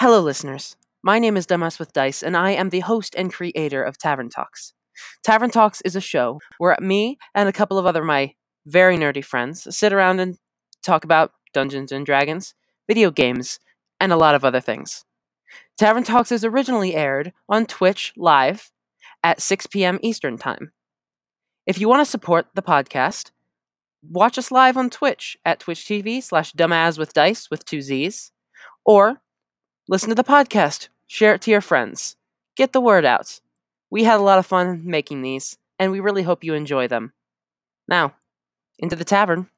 Hello, listeners. My name is Dumbass with Dice, and I am the host and creator of Tavern Talks. Tavern Talks is a show where me and a couple of other my very nerdy friends sit around and talk about Dungeons and Dragons, video games, and a lot of other things. Tavern Talks is originally aired on Twitch live at 6 p.m. Eastern Time. If you want to support the podcast, watch us live on Twitch at Twitch TV slash dumbass with dice with two Z's, or listen to the podcast, share it to your friends, get the word out. We had a lot of fun making these, and we really hope you enjoy them. Now, into the tavern.